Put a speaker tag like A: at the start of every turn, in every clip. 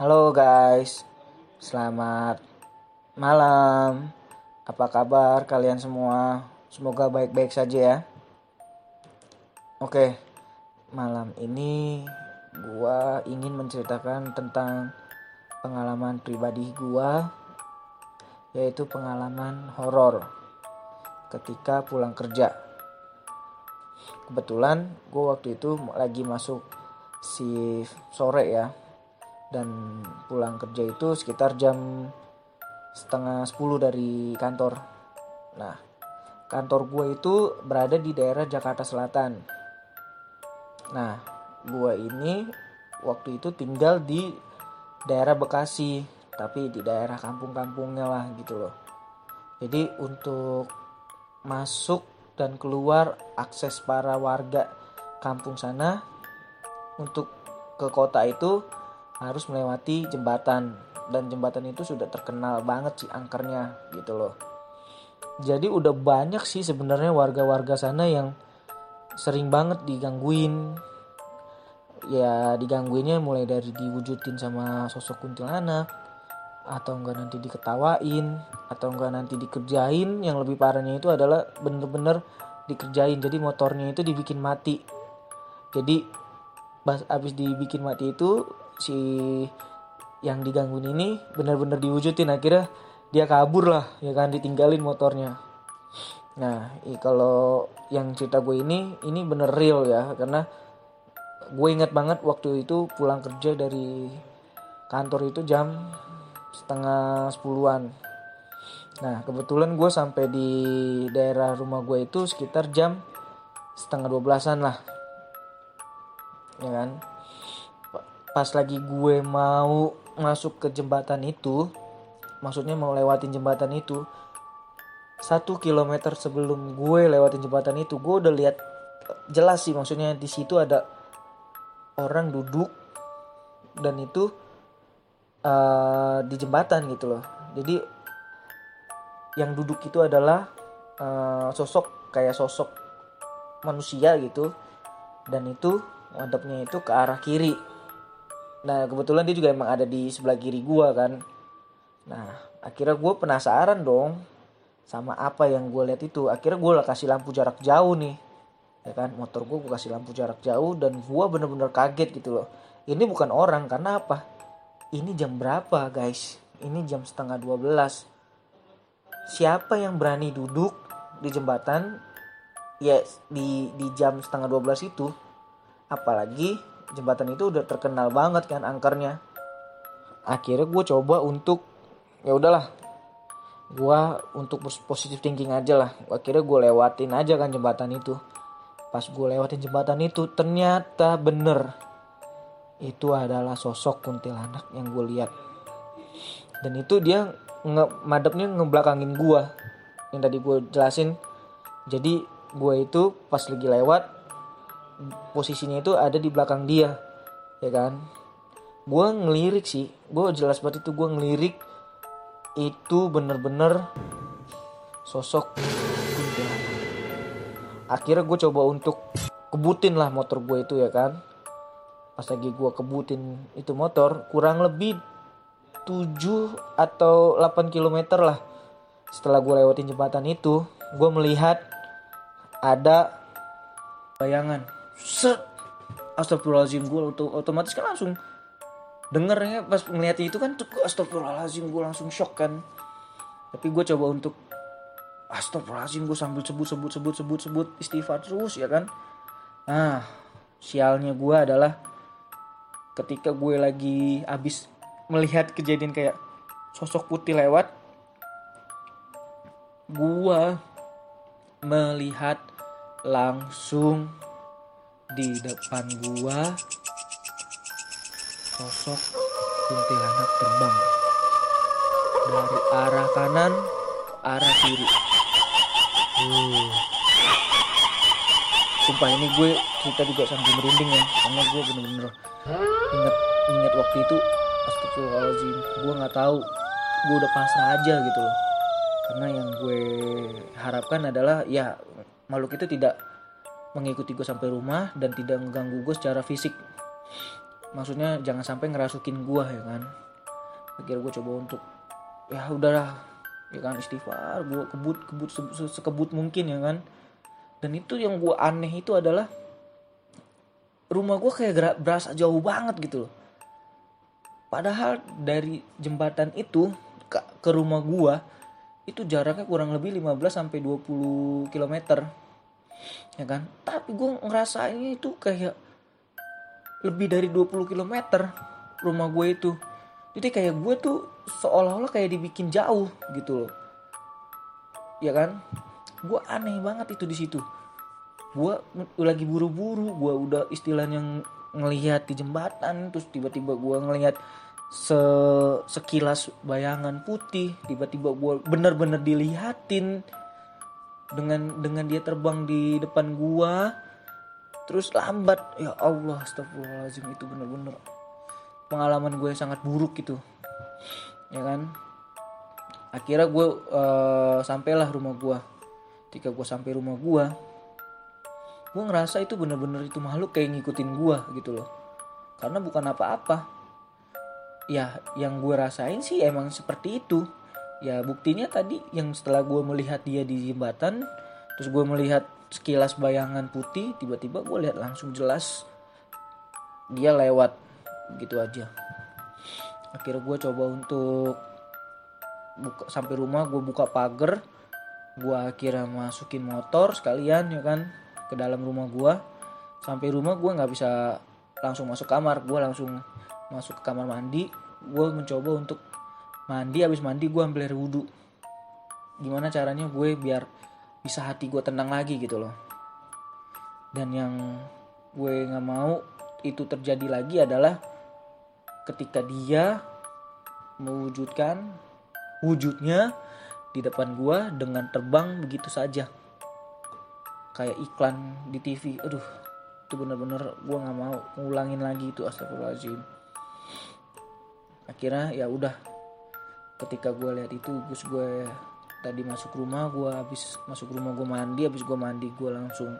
A: Halo guys, selamat malam. Apa kabar kalian semua? Semoga baik-baik saja ya. Oke, malam ini gua ingin menceritakan tentang pengalaman pribadi gua yaitu pengalaman horor ketika pulang kerja. Kebetulan gue waktu itu lagi masuk si sore ya dan pulang kerja itu sekitar jam setengah 10 dari kantor. Nah, kantor gue itu berada di daerah Jakarta Selatan. Nah, gue ini waktu itu tinggal di daerah Bekasi, tapi di daerah kampung-kampungnya lah gitu loh. Jadi untuk masuk dan keluar akses para warga kampung sana untuk ke kota itu harus melewati jembatan dan jembatan itu sudah terkenal banget sih angkernya gitu loh. Jadi udah banyak sih sebenarnya warga-warga sana yang sering banget digangguin. Ya digangguinnya mulai dari diwujudin sama sosok kuntilanak atau enggak nanti diketawain atau enggak nanti dikerjain yang lebih parahnya itu adalah bener-bener dikerjain jadi motornya itu dibikin mati jadi pas abis dibikin mati itu si yang digangguin ini benar-benar diwujudin akhirnya dia kabur lah ya kan ditinggalin motornya. Nah kalau yang cerita gue ini ini bener real ya karena gue ingat banget waktu itu pulang kerja dari kantor itu jam setengah sepuluhan. Nah kebetulan gue sampai di daerah rumah gue itu sekitar jam setengah dua belasan lah. Ya kan pas lagi gue mau masuk ke jembatan itu maksudnya mau lewatin jembatan itu satu kilometer sebelum gue lewatin jembatan itu gue udah lihat jelas sih maksudnya di situ ada orang duduk dan itu uh, di jembatan gitu loh. Jadi yang duduk itu adalah uh, sosok kayak sosok manusia gitu dan itu ngadepnya itu ke arah kiri nah kebetulan dia juga emang ada di sebelah kiri gua kan. Nah akhirnya gue penasaran dong sama apa yang gue lihat itu. Akhirnya gue lah kasih lampu jarak jauh nih ya kan. Motor gue gue kasih lampu jarak jauh dan gue bener-bener kaget gitu loh. Ini bukan orang karena apa? Ini jam berapa guys? Ini jam setengah 12 siapa yang berani duduk di jembatan? Ya di di jam setengah 12 itu. Apalagi jembatan itu udah terkenal banget kan angkernya. Akhirnya gue coba untuk ya udahlah. Gue untuk positif thinking aja lah. Akhirnya gue lewatin aja kan jembatan itu. Pas gue lewatin jembatan itu ternyata bener. Itu adalah sosok kuntilanak yang gue lihat. Dan itu dia nge madepnya ngebelakangin gue yang tadi gue jelasin. Jadi gue itu pas lagi lewat posisinya itu ada di belakang dia ya kan? Gue ngelirik sih gue jelas banget itu gue ngelirik itu bener-bener sosok akhirnya gue coba untuk kebutin lah motor gue itu ya kan? Pas lagi gue kebutin itu motor kurang lebih 7 atau 8 km lah setelah gue lewatin jembatan itu gue melihat ada bayangan set. Astagfirullahaladzim gue otomatis kan langsung dengernya pas ngeliat itu kan astagfirullahaladzim gue langsung shock kan. Tapi gue coba untuk astagfirullahaladzim gue sambil sebut sebut sebut sebut sebut istighfar terus ya kan. Nah sialnya gue adalah ketika gue lagi abis melihat kejadian kayak sosok putih lewat gue melihat langsung di depan gua sosok kuntilanak terbang dari arah kanan arah kiri. Uh. Sumpah ini gue cerita juga sambil merinding ya karena gue bener-bener inget inget waktu itu astagfirullahaladzim gue nggak tahu gue udah pasrah aja gitu loh karena yang gue harapkan adalah ya makhluk itu tidak mengikuti gue sampai rumah dan tidak mengganggu gue secara fisik. Maksudnya jangan sampai ngerasukin gua ya kan? Akhirnya gue coba untuk ya udahlah ya kan istighfar gue kebut kebut se sekebut mungkin ya kan? Dan itu yang gue aneh itu adalah rumah gue kayak berasa jauh banget gitu loh. Padahal dari jembatan itu ke, ke rumah gue itu jaraknya kurang lebih 15 sampai 20 km ya kan? Tapi gue ngerasainnya itu kayak lebih dari 20 km rumah gue itu. Jadi kayak gue tuh seolah-olah kayak dibikin jauh gitu loh. Ya kan? Gue aneh banget itu di situ. Gue lagi buru-buru gue udah istilahnya ngelihat di jembatan terus tiba-tiba gue ngelihat se sekilas bayangan putih tiba-tiba gue bener-bener dilihatin dengan dengan dia terbang di depan gua terus lambat. Ya Allah astagfirullahaladzim itu bener-bener pengalaman gue sangat buruk gitu ya kan? Akhirnya gue uh, sampailah rumah gue ketika gue sampai rumah gue gue ngerasa itu bener-bener itu makhluk kayak ngikutin gue gitu loh. Karena bukan apa-apa. Ya yang gue rasain sih emang seperti itu ya buktinya tadi yang setelah gue melihat dia di jembatan terus gue melihat sekilas bayangan putih tiba-tiba gue lihat langsung jelas dia lewat. Gitu aja. Akhirnya gue coba untuk buka sampai rumah gue buka pagar gue akhirnya masukin motor sekalian ya kan ke dalam rumah gue sampai rumah gue nggak bisa langsung masuk kamar gue langsung masuk ke kamar mandi. Gue mencoba untuk mandi habis mandi gue ambil air wudhu gimana caranya gue biar bisa hati gue tenang lagi gitu loh. Dan yang gue nggak mau itu terjadi lagi adalah ketika dia mewujudkan wujudnya di depan gue dengan terbang begitu saja. Kayak iklan di TV aduh itu bener-bener gue nggak mau ngulangin lagi itu astagfirullahaladzim. Akhirnya ya udah ketika gue lihat itu gus gue tadi masuk rumah gue habis masuk rumah gue mandi habis gue mandi gue langsung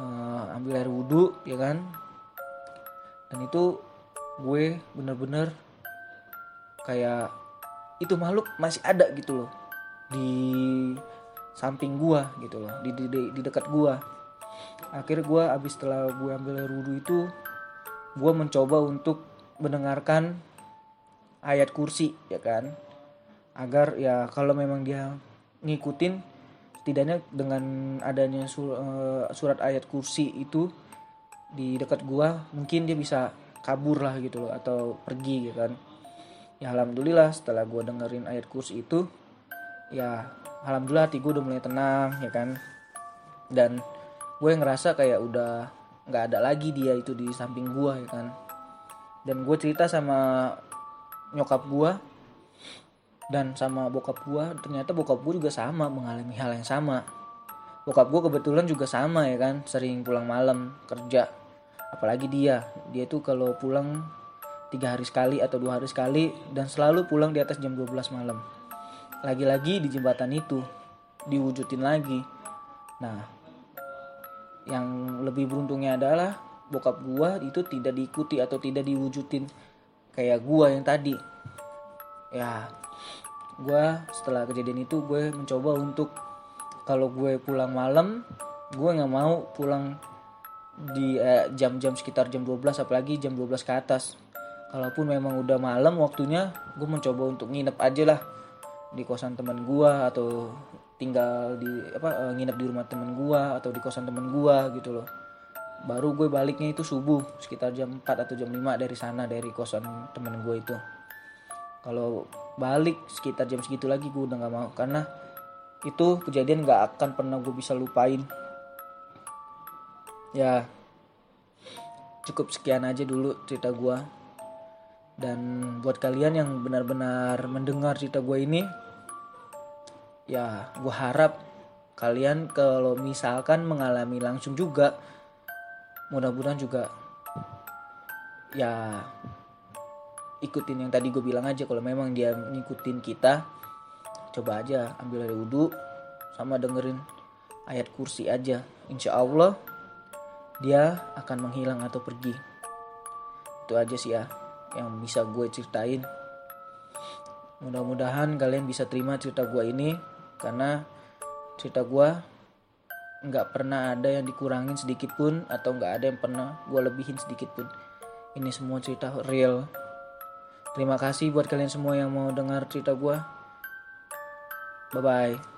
A: uh, ambil air wudhu ya kan? Dan itu gue bener-bener kayak itu makhluk masih ada gitu loh di samping gue gitu loh di di, di dekat gue akhirnya gue abis setelah gue ambil air wudhu itu gue mencoba untuk mendengarkan ayat kursi ya kan agar ya kalau memang dia ngikutin setidaknya dengan adanya sur, uh, surat ayat kursi itu di dekat gua mungkin dia bisa kabur lah gitu loh atau pergi gitu kan. Ya alhamdulillah setelah gua dengerin ayat kursi itu ya alhamdulillah hati gue udah mulai tenang ya kan. Dan gue ngerasa kayak udah nggak ada lagi dia itu di samping gue ya kan. Dan gue cerita sama nyokap gue dan sama bokap gue ternyata bokap gue juga sama mengalami hal yang sama. Bokap gue kebetulan juga sama ya kan? Sering pulang malam kerja. Apalagi dia. Dia tuh kalau pulang tiga hari sekali atau dua hari sekali dan selalu pulang di atas jam 12 malam. Lagi-lagi di jembatan itu diwujudin lagi. Nah yang lebih beruntungnya adalah bokap gua itu tidak diikuti atau tidak diwujudin kayak gue yang tadi. Ya gue setelah kejadian itu gue mencoba untuk kalau gue pulang malam gue nggak mau pulang di eh, jam-jam eh, sekitar jam 12 apalagi jam 12 ke atas. Kalaupun memang udah malam waktunya gue mencoba untuk nginep aja lah di kosan teman gue atau tinggal di apa eh, nginep di rumah teman gue atau di kosan teman gue gitu loh. Baru gue baliknya itu subuh sekitar jam 4 atau jam 5 dari sana dari kosan temen gue itu kalau balik sekitar jam segitu lagi gue udah gak mau karena itu kejadian gak akan pernah gue bisa lupain. Ya cukup sekian aja dulu cerita gue dan buat kalian yang benar-benar mendengar cerita gue ini ya gue harap kalian kalau misalkan mengalami langsung juga mudah-mudahan juga ya ikutin yang tadi gue bilang aja kalau memang dia ngikutin kita coba aja ambil air wudhu sama dengerin ayat kursi aja. Insya Allah dia akan menghilang atau pergi. Itu aja sih ya yang bisa gue ceritain. Mudah-mudahan kalian bisa terima cerita gue ini karena cerita gue nggak pernah ada yang dikurangin sedikit pun atau nggak ada yang pernah gue lebihin sedikit pun. Ini semua cerita real terima kasih buat kalian semua yang mau dengar cerita gue bye bye